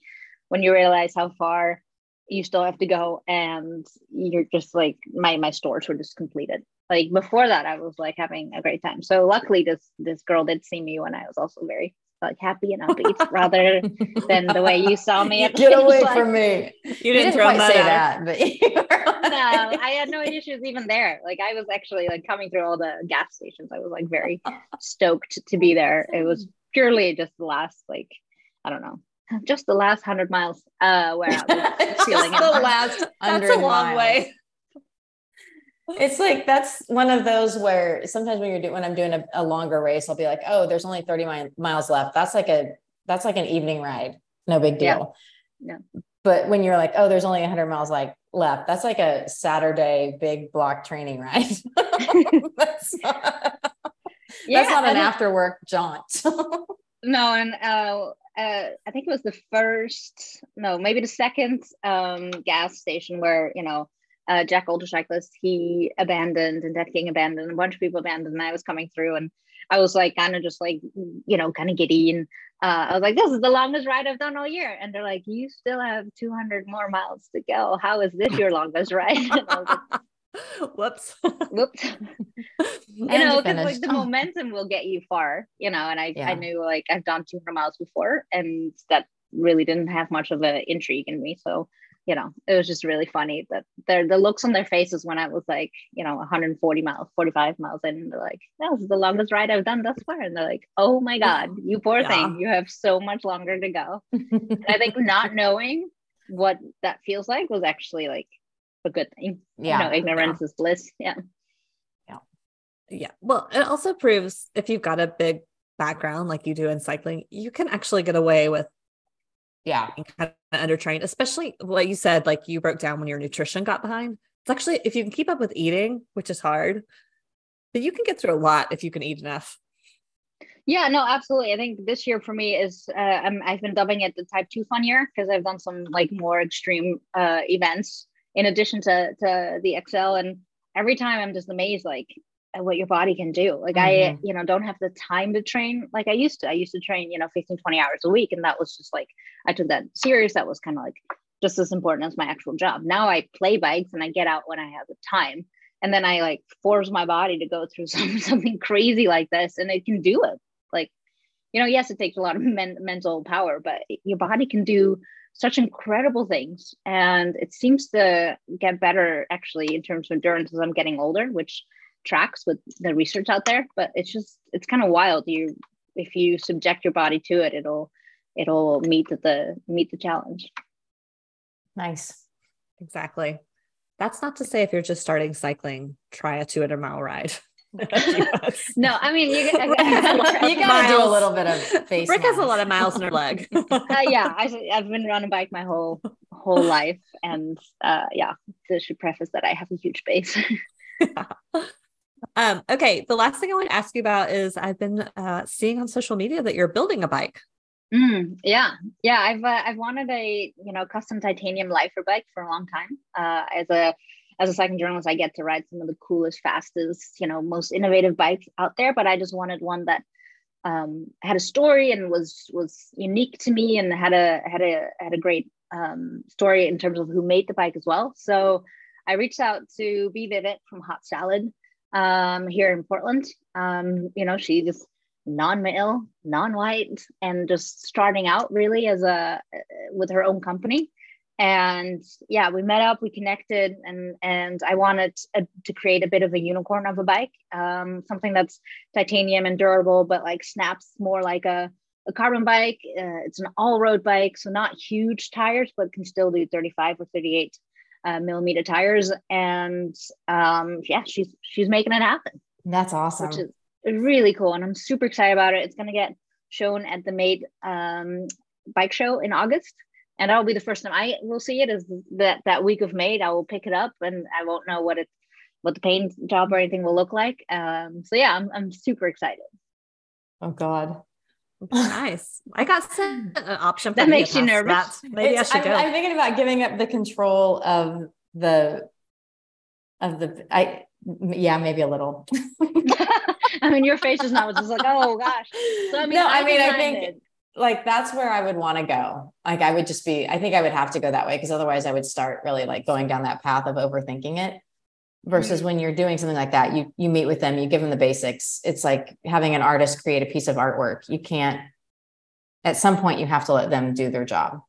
when you realize how far you still have to go, and you're just like my my stores were just completed. Like before that, I was like having a great time. So luckily, this this girl did see me when I was also very like happy and upbeat, rather than the way you saw me. at Get away finish line. from me. You You didn't, didn't throw quite say at that, but no, I had no issues even there. Like I was actually like coming through all the gas stations. I was like very stoked to be there. It was purely just the last like I don't know, just the last hundred miles uh where I was Just feeling the last That's a long miles. way. It's like that's one of those where sometimes when you're doing when I'm doing a, a longer race, I'll be like, oh, there's only 30 mi- miles left. That's like a that's like an evening ride. No big Yeah. deal. Yeah. but when you're like, oh, there's only 100 miles like left, that's like a Saturday big block training ride. that's not, yeah, that's not an after work jaunt. no, and uh, uh, I think it was the first, no, maybe the second um, gas station where you know uh, Jack Ultra Cyclist he abandoned and Dead King abandoned, a bunch of people abandoned, and I was coming through and I was like kind of just like you know kind of giddy and uh, I was like, this is the longest ride I've done all year. And they're like, you still have 200 more miles to go. How is this your longest ride? Whoops. Whoops. you know, because like the momentum will get you far, you know, and I, yeah. I knew like I've done 200 miles before and that really didn't have much of an intrigue in me. So you know, it was just really funny that their the looks on their faces when I was like, you know, 140 miles, 45 miles in, they're like, that was the longest ride I've done thus far. And they're like, oh my God, you poor yeah. thing, you have so much longer to go. I think not knowing what that feels like was actually like a good thing. Yeah. You know, ignorance yeah. is bliss. Yeah. Yeah. Yeah. Well, it also proves if you've got a big background like you do in cycling, you can actually get away with yeah. And kind of undertrained especially what you said like you broke down when your nutrition got behind. It's actually if you can keep up with eating which is hard but you can get through a lot if you can eat enough. Yeah no absolutely. I think this year for me is uh, i have been dubbing it the type 2 fun year because i've done some like more extreme uh, events in addition to to the XL and every time i'm just amazed like what your body can do. Like mm-hmm. I, you know, don't have the time to train like I used to. I used to train, you know, 15, 20 hours a week. And that was just like, I took that serious. That was kind of like just as important as my actual job. Now I play bikes and I get out when I have the time. And then I like force my body to go through some, something crazy like this and it can do it. Like, you know, yes, it takes a lot of men- mental power, but your body can do such incredible things. And it seems to get better actually in terms of endurance as I'm getting older, which tracks with the research out there but it's just it's kind of wild you if you subject your body to it it'll it'll meet the meet the challenge nice exactly that's not to say if you're just starting cycling try a 200 mile ride no, I mean you, you gotta do a little bit of face. Rick has a lot of miles in her leg. uh, yeah, I, have been running bike my whole whole life, and uh, yeah, this should preface that I have a huge base. yeah. Um, okay, the last thing I want to ask you about is I've been uh, seeing on social media that you're building a bike. Mm, yeah, yeah. I've uh, I've wanted a you know custom titanium lifer bike for a long time. Uh, as a as a cycling journalist, I get to ride some of the coolest, fastest, you know, most innovative bikes out there. But I just wanted one that um, had a story and was was unique to me and had a had a had a great um, story in terms of who made the bike as well. So I reached out to B Vivid from Hot Salad um, here in Portland. Um, you know, she's non-male, non-white, and just starting out really as a with her own company. And yeah, we met up, we connected, and and I wanted to, to create a bit of a unicorn of a bike, um, something that's titanium and durable, but like snaps more like a a carbon bike. Uh, it's an all-road bike, so not huge tires, but can still do 35 or 38 uh, millimeter tires, and um, yeah, she's she's making it happen. That's awesome. Which is really cool, and I'm super excited about it. It's going to get shown at the Made um, Bike Show in August, and that'll be the first time I will see it. Is that that week of Made? I will pick it up, and I won't know what it what the paint job or anything will look like. Um, so yeah, I'm I'm super excited. Oh God, nice. I got sent hmm. an option. that makes you nervous. That. Maybe it's, I should I'm, go. I'm thinking about giving up the control of the of the I yeah maybe a little. I mean, your face is not just like oh gosh. So I mean, no, I, I mean I think. It. Like that's where I would want to go. Like I would just be, I think I would have to go that way because otherwise I would start really like going down that path of overthinking it versus when you're doing something like that you you meet with them you give them the basics it's like having an artist create a piece of artwork you can't at some point you have to let them do their job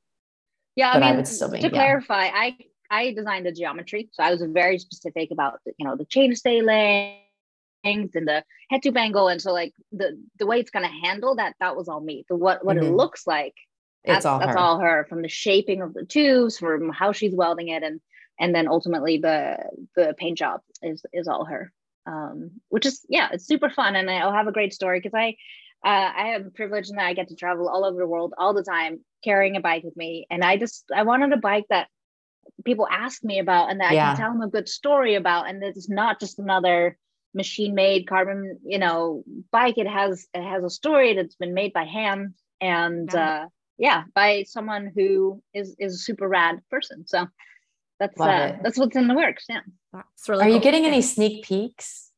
yeah but i mean I would still be, to yeah. clarify i i designed the geometry so i was very specific about the, you know the chainstay length and the head tube angle and so like the the way it's going to handle that that was all me the what what mm-hmm. it looks like that's, it's all that's her. all her from the shaping of the tubes from how she's welding it and and then ultimately the the paint job is is all her um, which is yeah it's super fun and i'll have a great story because i uh, I am privileged in that I get to travel all over the world all the time, carrying a bike with me. And I just I wanted a bike that people ask me about and that yeah. I can tell them a good story about. And it's not just another machine made carbon, you know, bike. It has it has a story that's been made by hand and yeah. uh yeah, by someone who is is a super rad person. So that's Love uh it. that's what's in the works. Yeah. Really Are cool. you getting any sneak peeks?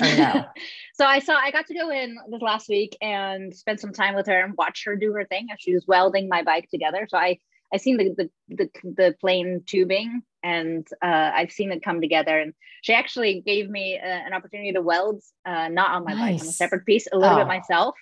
no? so I saw I got to go in this last week and spend some time with her and watch her do her thing as she was welding my bike together. So I I seen the the the, the plain tubing and uh, I've seen it come together. And she actually gave me uh, an opportunity to weld, uh, not on my nice. bike, on a separate piece, a little oh. bit myself.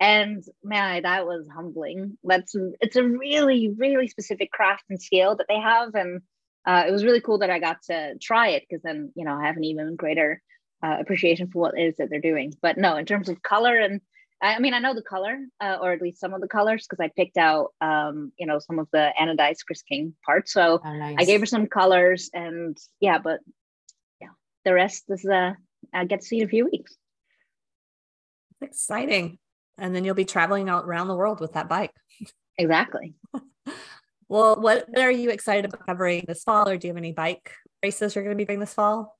And man, that was humbling. That's it's a really really specific craft and skill that they have, and uh, it was really cool that I got to try it because then you know I have an even greater uh, appreciation for what it is that they're doing. But no, in terms of color and I mean, I know the color, uh, or at least some of the colors, because I picked out, um, you know, some of the anodized Chris King parts. So oh, nice. I gave her some colors, and yeah, but yeah, the rest is uh, I get to see in a few weeks. Exciting, and then you'll be traveling out around the world with that bike. Exactly. well, what are you excited about covering this fall, or do you have any bike races you're going to be doing this fall?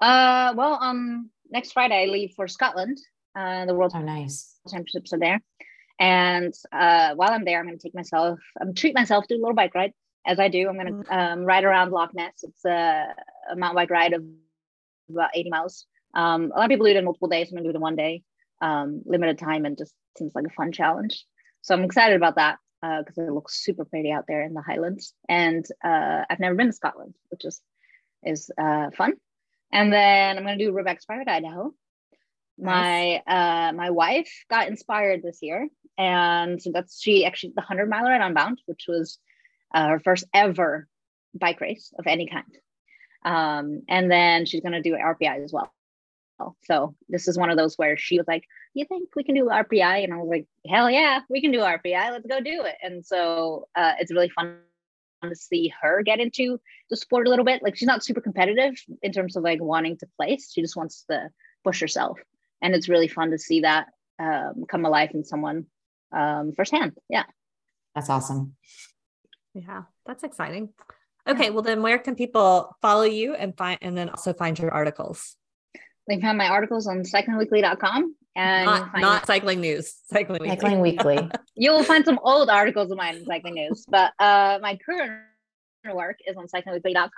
Uh, well, um, next Friday I leave for Scotland. Uh, the World oh, nice. Championships are there, and uh, while I'm there, I'm going to take myself, I'm um, treat myself, to a little bike ride as I do. I'm going to mm-hmm. um, ride around Loch Ness. It's a, a, mountain bike ride of about 80 miles. Um, a lot of people do it in multiple days. I'm going to do it in one day, um, limited time, and just seems like a fun challenge. So I'm excited about that because uh, it looks super pretty out there in the Highlands. And uh, I've never been to Scotland, which is is uh, fun. And then I'm going to do Rebecca's Private Idaho. Nice. My uh, my wife got inspired this year, and so that's she actually the hundred mile ride Unbound, which was uh, her first ever bike race of any kind. Um, and then she's going to do RPI as well. So this is one of those where she was like, "You think we can do RPI?" And I was like, "Hell yeah, we can do RPI. Let's go do it." And so uh, it's really fun to see her get into the sport a little bit. Like she's not super competitive in terms of like wanting to place. She just wants to push herself. And it's really fun to see that um, come alive in someone um, firsthand. Yeah. That's awesome. Yeah, that's exciting. Okay, well then where can people follow you and find and then also find your articles? They can find my articles on cyclingweekly.com and not, not cycling news, cycling weekly. Cycling weekly. You'll find some old articles of mine in cycling news, but uh, my current work is on cyclingweekly.com.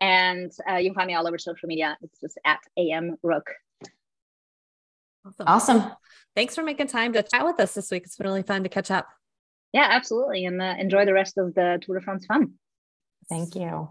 And uh, you can find me all over social media. It's just at AM Rook. Awesome. Awesome. Thanks for making time to chat with us this week. It's been really fun to catch up. Yeah, absolutely. And uh, enjoy the rest of the Tour de France fun. Thank you.